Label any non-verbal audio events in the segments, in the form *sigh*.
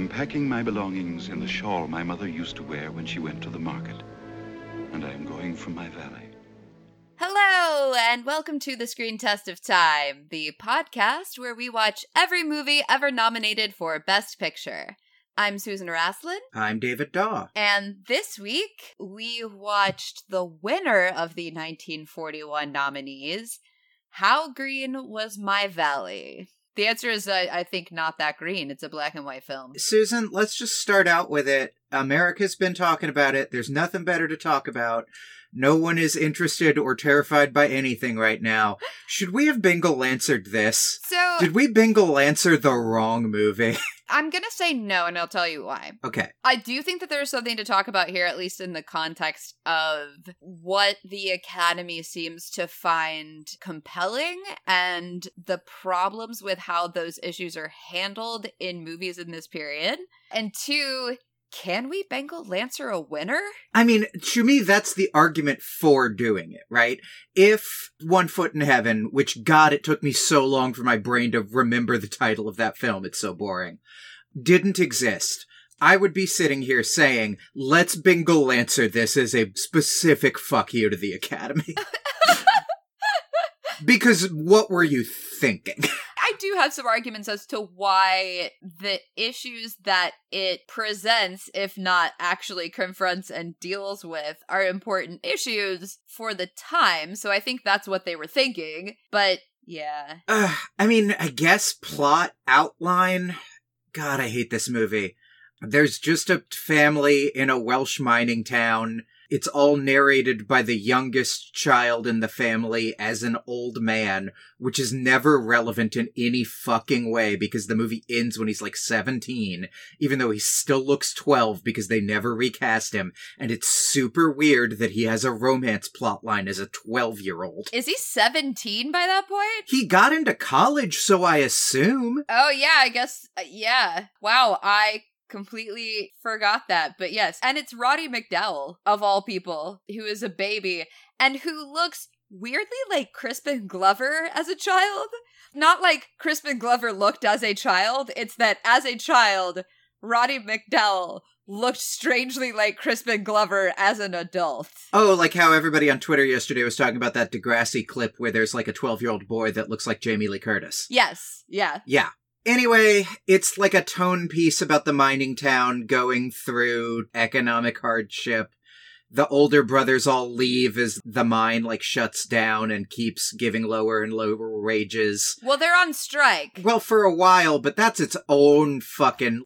am packing my belongings in the shawl my mother used to wear when she went to the market. And I am going from my valley. Hello, and welcome to the Screen Test of Time, the podcast where we watch every movie ever nominated for Best Picture. I'm Suzan Raslin, I'm David Daw. and this week we watched the winner of the 1941 nominees, How Green Was My Valley? The answer is, uh, I think, not that green. It's a black and white film. Suzan, let's just start out with it. America's been talking about it. There's nothing better to talk about. No one is interested or terrified by anything right now. Should we have Bengal Lancered this? So, Did we Bengal Lancer the wrong movie? *laughs* I'm gonna say no, and I'll tell you why. okay. I do think that there's something to talk about here, at least in the context of what the Academy seems to find compelling and the problems with how those issues are handled in movies in this period. And two, can we Bengal Lancer a winner? I mean, to me, that's the argument for doing it, right? If One Foot in Heaven, which God, it took me so long for my brain to remember the title of that film, it's so boring, didn't exist, I would be sitting here saying, let's Bengal Lancer this as a specific fuck you to the Academy. *laughs* because what were you thinking? *laughs* Do have some arguments as to why the issues that it presents, if not actually confronts and deals with, are important issues for the time. So I think that's what they were thinking. But yeah. Uh, I mean, I guess plot outline. God, I hate this movie. There's just a family in a Welsh mining town. It's all narrated by the youngest child in the family as an old man, which is never relevant in any fucking way because the movie ends when he's like 17, even though he still looks 12 because they never recast him. And it's super weird that he has a romance plotline as a 12 year old. Is he 17 by that point? He got into college, so I assume. Oh, yeah, I guess. Uh, yeah. Wow, I completely forgot that. But yes. And it's Roddy McDowall, of all people, who is a baby and who looks weirdly like Crispin Glover as a child. Not like Crispin Glover looked as a child, it's that as a child, Roddy McDowall looked strangely like Crispin Glover as an adult. Oh, like how everybody on Twitter yesterday was talking about that Degrassi clip where there's like a 12 year old boy that looks like Jamie Lee Curtis. Yes, yeah. Yeah. Anyway, it's like a tone piece about the mining town going through economic hardship. The older brothers all leave as the mine like shuts down and keeps giving lower and lower wages. Well, they're on strike. Well, for a while, but that's its own fucking.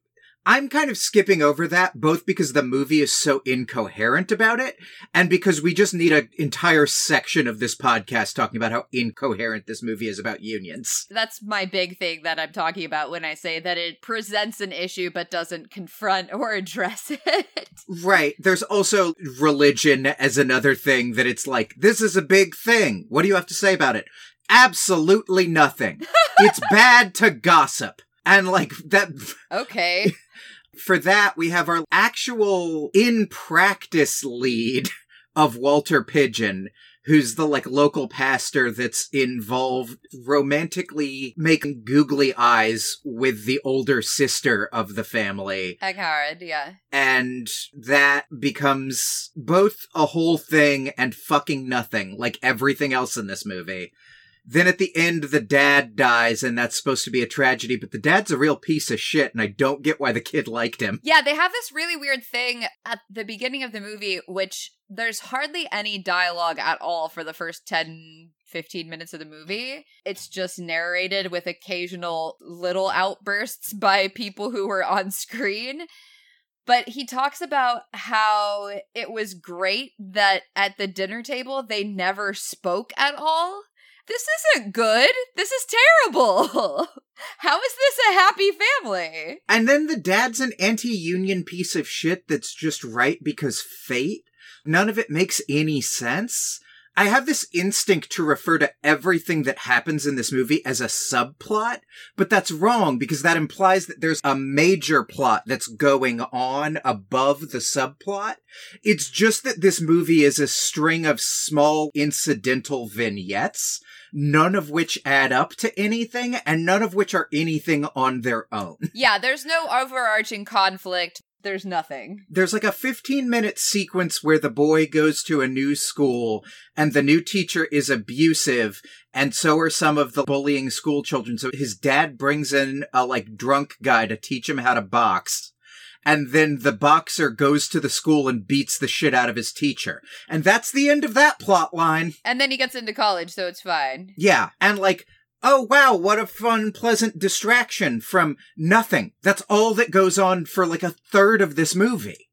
I'm kind of skipping over that, both because the movie is so incoherent about it, and because we just need an entire section of this podcast talking about how incoherent this movie is about unions. That's my big thing that I'm talking about when I say that it presents an issue but doesn't confront or address *laughs* it. Right. There's also religion as another thing that it's like, this is a big thing. What do you have to say about it? Absolutely nothing. *laughs* it's bad to gossip. And like that. okay. *laughs* For that, we have our actual in practice lead *laughs* of Walter Pidgeon, who's the like local pastor that's involved romantically making googly eyes with the older sister of the family. Eghard, yeah. And that becomes both a whole thing and fucking nothing, like everything else in this movie. Then at the end, the dad dies, and that's supposed to be a tragedy, but the dad's a real piece of shit, and I don't get why the kid liked him. Yeah, they have this really weird thing at the beginning of the movie, which there's hardly any dialogue at all for the first 10, 15 minutes of the movie. It's just narrated with occasional little outbursts by people who were on screen. But he talks about how it was great that at the dinner table they never spoke at all. This isn't good. This is terrible. *laughs* How is this a happy family? And then the dad's an anti union piece of shit that's just right because fate. None of it makes any sense. I have this instinct to refer to everything that happens in this movie as a subplot, but that's wrong because that implies that there's a major plot that's going on above the subplot. It's just that this movie is a string of small incidental vignettes none of which add up to anything, and none of which are anything on their own. *laughs* Yeah, there's no overarching conflict. There's nothing. There's like a 15 minute sequence where the boy goes to a new school and the new teacher is abusive and so are some of the bullying school children. So his dad brings in a like drunk guy to teach him how to box. And then the boxer goes to the school and beats the shit out of his teacher. And that's the end of that plot line. And then he gets into college, so it's fine. Yeah. And like, oh wow, what a fun, pleasant distraction from nothing. That's all that goes on for like a third of this movie.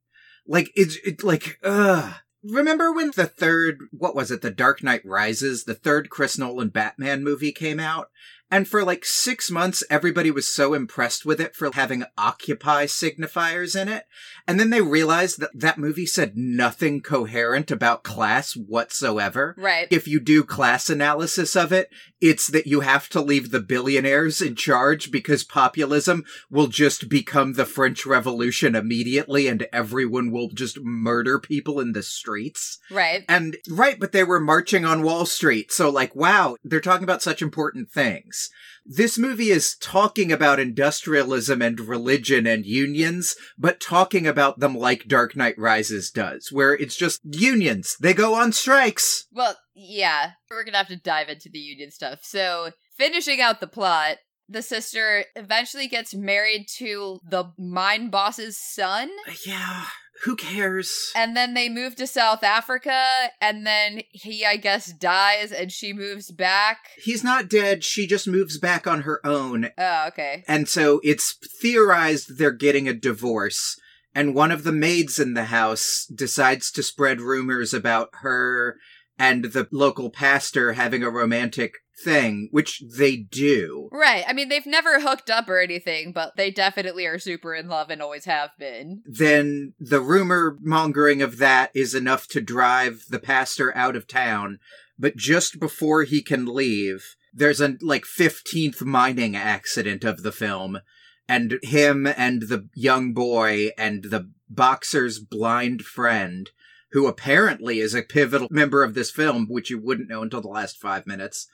Like, it's it, like, ugh. Remember when the third, what was it, The Dark Knight Rises, the third Chris Nolan Batman movie came out? And for like six months, everybody was so impressed with it for having Occupy signifiers in it. And then they realized that that movie said nothing coherent about class whatsoever. Right. If you do class analysis of it, it's that you have to leave the billionaires in charge because populism will just become the French Revolution immediately and everyone will just murder people in the streets. Right. And right, but they were marching on Wall Street. So like, wow, they're talking about such important things. This movie is talking about industrialism and religion and unions, but talking about them like Dark Knight Rises does, where it's just unions. They go on strikes. Well, yeah. We're gonna have to dive into the union stuff. So, finishing out the plot, the sister eventually gets married to the mine boss's son. Uh, yeah, who cares? And then they move to South Africa, and then he, I guess, dies, and she moves back. He's not dead. She just moves back on her own. Oh, okay. And so it's theorized they're getting a divorce. And one of the maids in the house decides to spread rumors about her and the local pastor having a romantic thing, which they do. Right. I mean, they've never hooked up or anything, but they definitely are super in love and always have been. Then the rumor mongering of that is enough to drive the pastor out of town. But just before he can leave, there's a like 15th mining accident of the film. And him and the young boy and the boxer's blind friend, who apparently is a pivotal member of this film, which you wouldn't know until the last five minutes,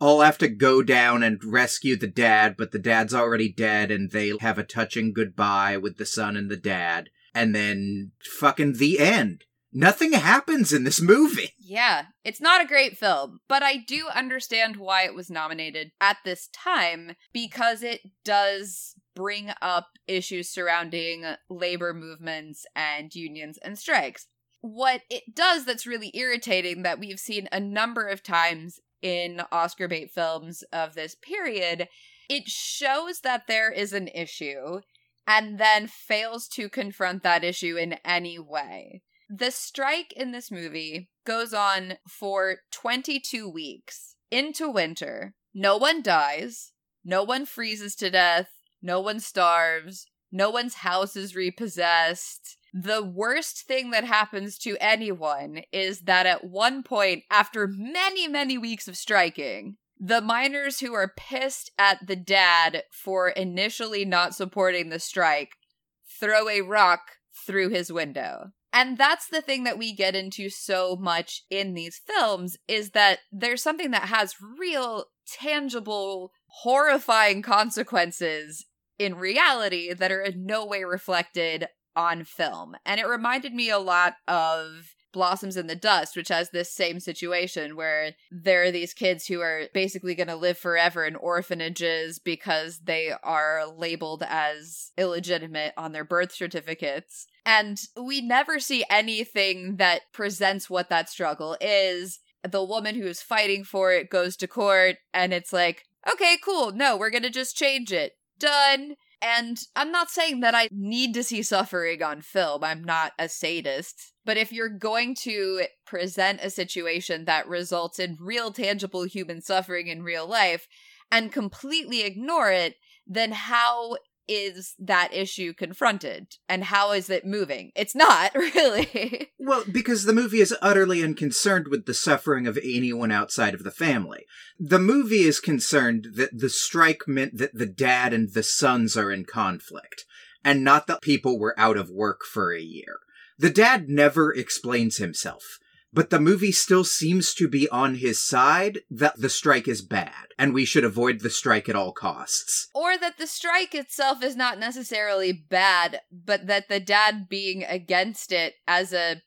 all have to go down and rescue the dad, but the dad's already dead and they have a touching goodbye with the son and the dad. And then fucking the end. Nothing happens in this movie. *laughs* Yeah, it's not a great film, but I do understand why it was nominated at this time because it does bring up issues surrounding labor movements and unions and strikes. What it does that's really irritating that we've seen a number of times in Oscar bait films of this period, it shows that there is an issue and then fails to confront that issue in any way. The strike in this movie goes on for 22 weeks into winter. No one dies, no one freezes to death, no one starves, no one's house is repossessed. The worst thing that happens to anyone is that at one point, after many, many weeks of striking, the miners who are pissed at the dad for initially not supporting the strike throw a rock through his window. And that's the thing that we get into so much in these films is that there's something that has real, tangible, horrifying consequences in reality that are in no way reflected on film. And it reminded me a lot of Blossoms in the Dust, which has this same situation where there are these kids who are basically going to live forever in orphanages because they are labeled as illegitimate on their birth certificates. And we never see anything that presents what that struggle is. The woman who is fighting for it goes to court, and it's like, okay, cool, no, we're going to just change it. Done. And I'm not saying that I need to see suffering on film. I'm not a sadist. But if you're going to present a situation that results in real tangible human suffering in real life and completely ignore it, then how is that issue confronted and how is it moving? It's not *laughs* really. Well, because the movie is utterly unconcerned with the suffering of anyone outside of the family. The movie is concerned that the strike meant that the dad and the sons are in conflict, and not that people were out of work for a year. The dad never explains himself. But the movie still seems to be on his side that the strike is bad and we should avoid the strike at all costs. Or that the strike itself is not necessarily bad, but that the dad being against it as a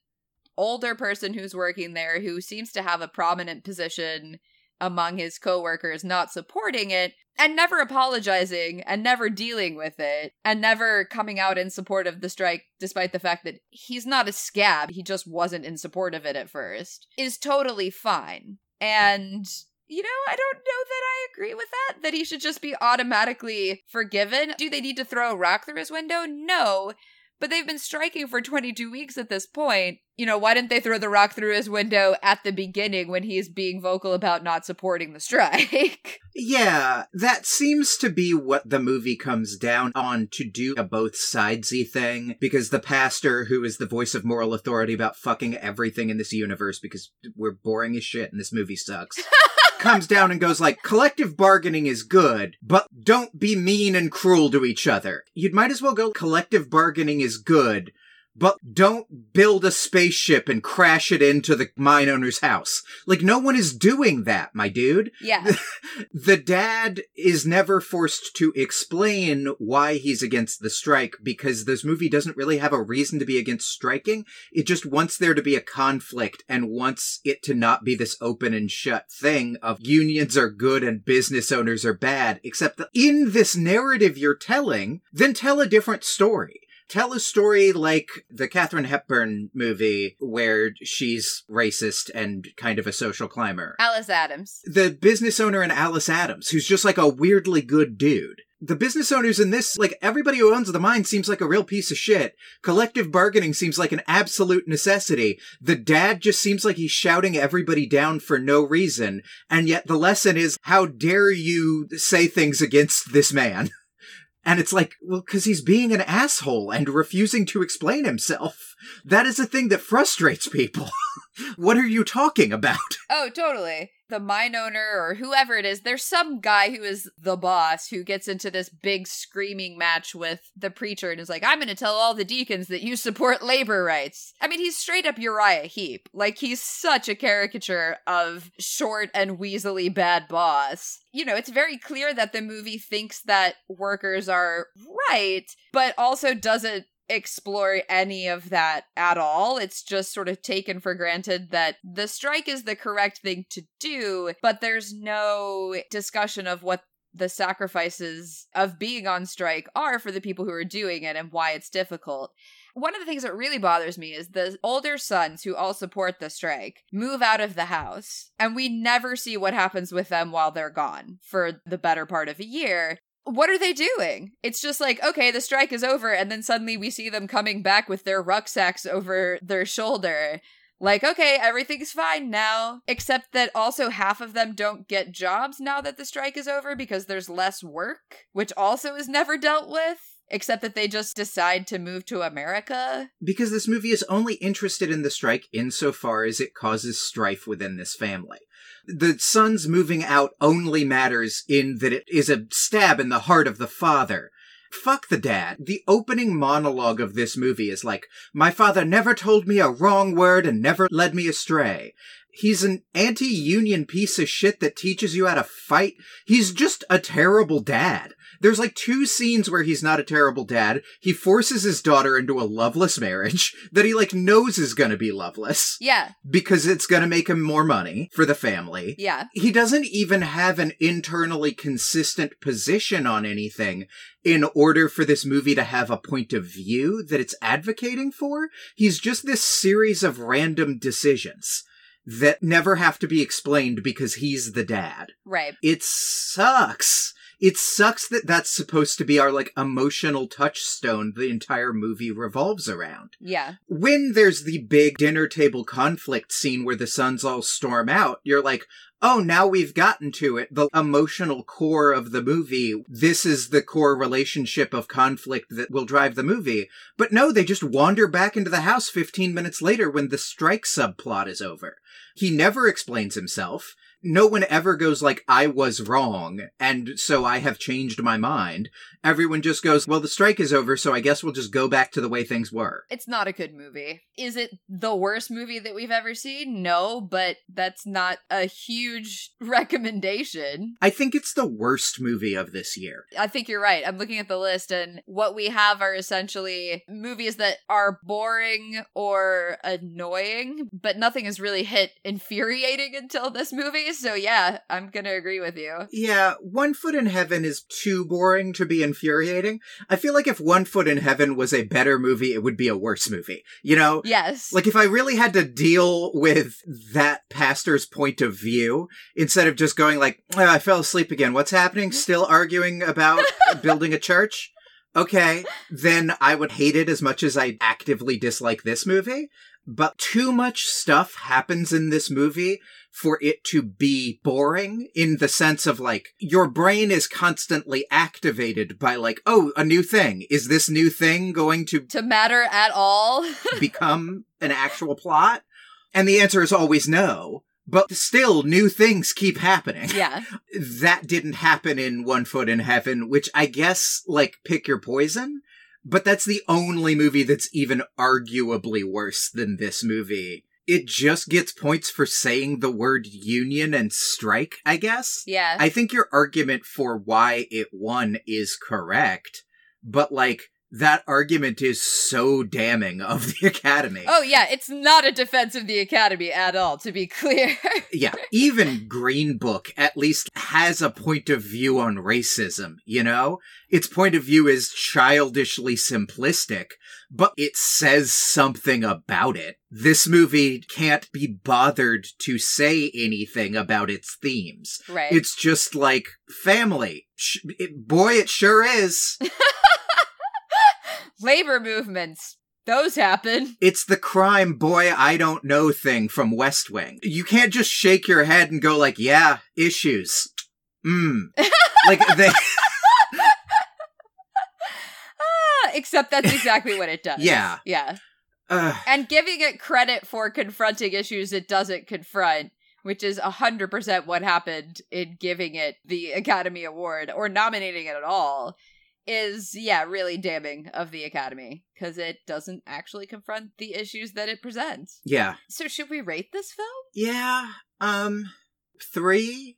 older person who's working there who seems to have a prominent position among his coworkers not supporting it and never apologizing and never dealing with it and never coming out in support of the strike despite the fact that he's not a scab he just wasn't in support of it at first is totally fine and you know, I don't know that I agree with that, that he should just be automatically forgiven. Do they need to throw a rock through his window? No. But they've been striking for 22 weeks at this point. You know, why didn't they throw the rock through his window at the beginning when he's being vocal about not supporting the strike? *laughs* Yeah, that seems to be what the movie comes down on to do a both sidesy thing because the pastor, who is the voice of moral authority about fucking everything in this universe because we're boring as shit and this movie sucks. *laughs* comes down and goes like, collective bargaining is good, but don't be mean and cruel to each other. You'd might as well go collective bargaining is good, but don't build a spaceship and crash it into the mine owner's house. Like, no one is doing that, my dude. Yeah. *laughs* the dad is never forced to explain why he's against the strike because this movie doesn't really have a reason to be against striking. It just wants there to be a conflict and wants it to not be this open and shut thing of unions are good and business owners are bad, except that in this narrative you're telling, then tell a different story tell a story like the Katharine Hepburn movie where she's racist and kind of a social climber. Alice Adams. The business owner in Alice Adams, who's just like a weirdly good dude. The business owners in this, like everybody who owns the mine seems like a real piece of shit. Collective bargaining seems like an absolute necessity. The dad just seems like he's shouting everybody down for no reason. And yet the lesson is, how dare you say things against this man? *laughs* And it's like, well, because he's being an asshole and refusing to explain himself. That is a thing that frustrates people. *laughs* what are you talking about? *laughs* Oh, totally the mine owner or whoever it is, there's some guy who is the boss who gets into this big screaming match with the preacher and is like, I'm going to tell all the deacons that you support labor rights. I mean, he's straight up Uriah Heep. Like, he's such a caricature of short and weaselly bad boss. You know, it's very clear that the movie thinks that workers are right, but also doesn't explore any of that at all. It's just sort of taken for granted that the strike is the correct thing to do, but there's no discussion of what the sacrifices of being on strike are for the people who are doing it and why it's difficult. One of the things that really bothers me is the older sons who all support the strike move out of the house, and we never see what happens with them while they're gone for the better part of a year what are they doing? It's just like, okay, the strike is over, and then suddenly we see them coming back with their rucksacks over their shoulder. Like, okay, everything's fine now. Except that also half of them don't get jobs now that the strike is over because there's less work, which also is never dealt with except that they just decide to move to America. Because this movie is only interested in the strike insofar as it causes strife within this family the son's moving out only matters in that it is a stab in the heart of the father. Fuck the dad. The opening monologue of this movie is like, my father never told me a wrong word and never led me astray. He's an anti-union piece of shit that teaches you how to fight. He's just a terrible dad. There's like two scenes where he's not a terrible dad. He forces his daughter into a loveless marriage *laughs* that he like knows is gonna be loveless. Yeah. Because it's gonna make him more money for the family. Yeah. He doesn't even have an internally consistent position on anything in order for this movie to have a point of view that it's advocating for. He's just this series of random decisions that never have to be explained because he's the dad. Right. It sucks it sucks that that's supposed to be our like emotional touchstone the entire movie revolves around. Yeah. When there's the big dinner table conflict scene where the sons all storm out, you're like, oh, now we've gotten to it. The emotional core of the movie. This is the core relationship of conflict that will drive the movie. But no, they just wander back into the house 15 minutes later when the strike subplot is over. He never explains himself no one ever goes like, I was wrong, and so I have changed my mind. Everyone just goes, well, the strike is over, so I guess we'll just go back to the way things were. It's not a good movie. Is it the worst movie that we've ever seen? No, but that's not a huge *laughs* recommendation. I think it's the worst movie of this year. I think you're right. I'm looking at the list, and what we have are essentially movies that are boring or annoying, but nothing has really hit infuriating *laughs* until this movie. So, yeah, I'm to agree with you. Yeah, One Foot in Heaven is too boring to be infuriating. I feel like if One Foot in Heaven was a better movie, it would be a worse movie. You know? Yes. Like if I really had to deal with that pastor's point of view, instead of just going like, oh, I fell asleep again. What's happening? Mm-hmm. Still arguing about *laughs* building a church? Okay, then I would hate it as much as I actively dislike this movie. But too much stuff happens in this movie for it to be boring in the sense of like, your brain is constantly activated by like, oh, a new thing. Is this new thing going to to matter at all? *laughs* become an actual plot? And the answer is always no. But still, new things keep happening. yeah. *laughs* That didn't happen in One Foot in Heaven, which I guess, like, pick your poison. But that's the only movie that's even arguably worse than this movie. It just gets points for saying the word union and strike, I guess. Yeah. I think your argument for why it won is correct, but like, that argument is so damning of the Academy. Oh yeah, it's not a defense of the Academy at all, to be clear. *laughs* yeah, even Green Book at least has a point of view on racism, you know? Its point of view is childishly simplistic, but it says something about it. This movie can't be bothered to say anything about its themes. right. It's just like family. Sh- it, boy, it sure is. *laughs* Labor movements. Those happen. It's the crime boy I don't know thing from West Wing. You can't just shake your head and go like, yeah, issues. Mm. *laughs* like they Ah, except that's exactly what it does. Yeah. Yeah. uh, And giving it credit for confronting issues it doesn't confront, which is 100% what happened in giving it the Academy Award or nominating it at all, is, yeah, really damning of the Academy because it doesn't actually confront the issues that it presents. yeah. So, should we rate this film? Yeah. Um 3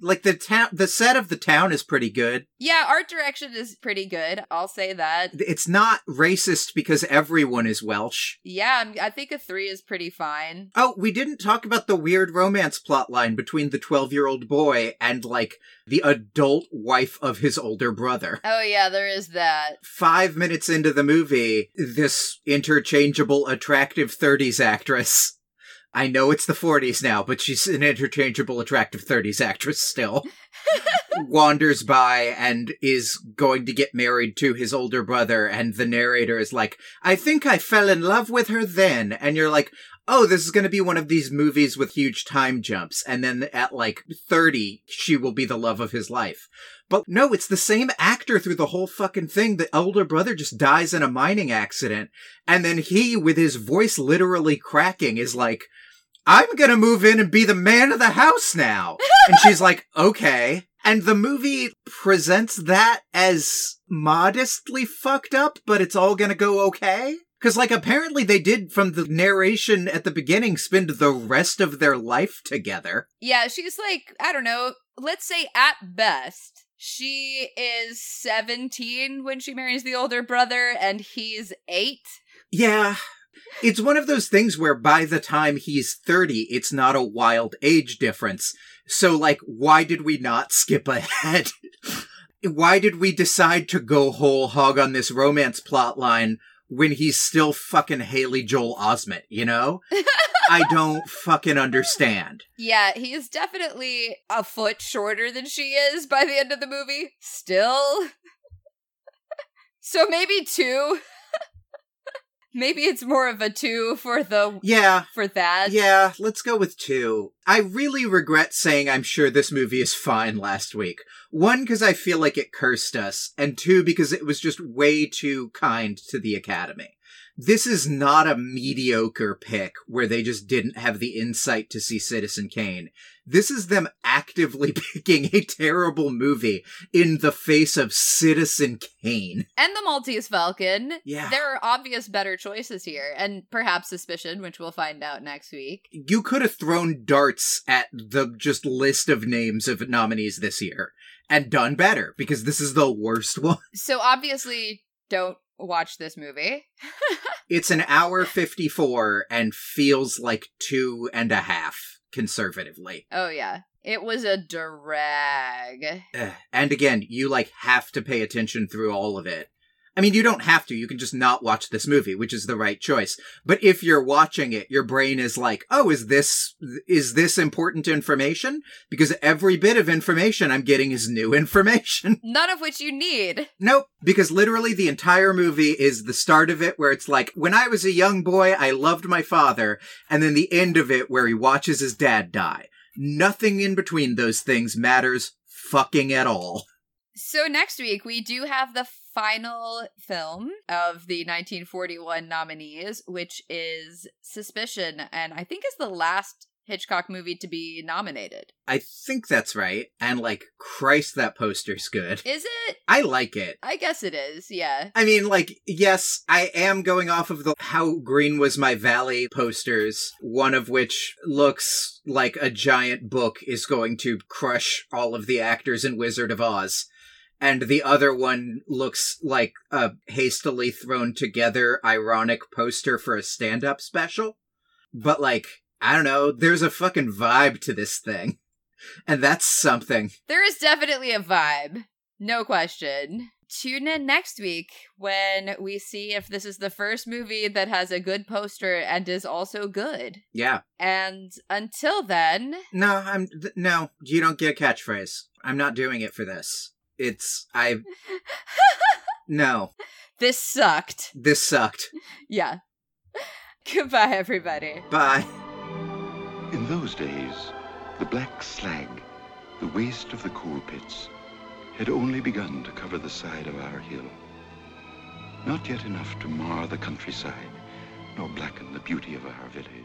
like the town the set of the town is pretty good. Yeah, art direction is pretty good. I'll say that. It's not racist because everyone is Welsh. Yeah, I'm- I think a three is pretty fine. Oh, we didn't talk about the weird romance plotline between the 12-year-old boy and like the adult wife of his older brother. Oh, yeah, there is that. five minutes into the movie, this interchangeable, attractive 30s actress. I know it's the 40s now, but she's an interchangeable, attractive 30s actress still. *laughs* wanders by and is going to get married to his older brother, and the narrator is like, I think I fell in love with her then. And you're like, oh, this is going to be one of these movies with huge time jumps. And then at like 30, she will be the love of his life. But no, it's the same actor through the whole fucking thing. The older brother just dies in a mining accident. And then he, with his voice literally cracking, is like, I'm gonna move in and be the man of the house now. *laughs* and she's like, okay. And the movie presents that as modestly fucked up, but it's all gonna go okay. Cause like apparently they did from the narration at the beginning spend the rest of their life together. Yeah, she's like, I don't know, let's say at best, she is 17 when she marries the older brother and he's 8. Yeah. It's one of those things where by the time he's 30, it's not a wild age difference. So, like, why did we not skip ahead? *laughs* why did we decide to go whole hog on this romance plot line when he's still fucking Haley Joel Osment, you know? *laughs* I don't fucking understand. Yeah, he is definitely a foot shorter than she is by the end of the movie. Still. *laughs* so maybe two. Maybe it's more of a two for the Yeah, for that. Yeah, let's go with two. I really regret saying I'm sure this movie is fine last week. One, because I feel like it cursed us, and two, because it was just way too kind to the Academy. This is not a mediocre pick where they just didn't have the insight to see Citizen Kane. This is them actively *laughs* picking a terrible movie in the face of Citizen Kane. And the Maltese Falcon. Yeah. There are obvious better choices here, and perhaps Suspicion, which we'll find out next week. You could have thrown darts at the just list of names of nominees this year and done better because this is the worst *laughs* one. So obviously, don't watch this movie. *laughs* It's an hour 54 and feels like two and a half conservatively. oh, yeah. It was a drag. Eh, and again, you like have to pay attention through all of it. I mean, you don't have to. You can just not watch this movie, which is the right choice. But if you're watching it, your brain is like, "Oh, is this is this important information?" Because every bit of information I'm getting is new *laughs* information. None of which you need. Nope, because literally the entire movie is the start of it where it's like, "When I was a young boy, I loved my father," and then the end of it where he watches his dad die. Nothing in between those things matters fucking at all. So next week we do have the final film of the 1941 nominees, which is Suspicion, and I think is the last Hitchcock movie to be nominated. I think that's right. And like, Christ, that poster's good. Is it? I like it. I guess it is. Yeah. I mean, like, yes, I am going off of the How Green Was My Valley posters, one of which looks like a giant book is going to crush all of the actors in Wizard of Oz. And the other one looks like a hastily thrown together ironic poster for a stand up special. But, like, I don't know, there's a fucking vibe to this thing. *laughs* And that's something. There is definitely a vibe. No question. Tune in next week when we see if this is the first movie that has a good poster and is also good. Yeah. And until then, No, I'm th- no. You don't get a catchphrase. I'm not doing it for this. It's I. *laughs* No, this sucked. this sucked. Yeah. *laughs* Goodbye, everybody. Bye. In those days, the black slag, the waste of the coal pits, had only begun to cover the side of our hill. Not yet enough to mar the countryside, nor blacken the beauty of our village.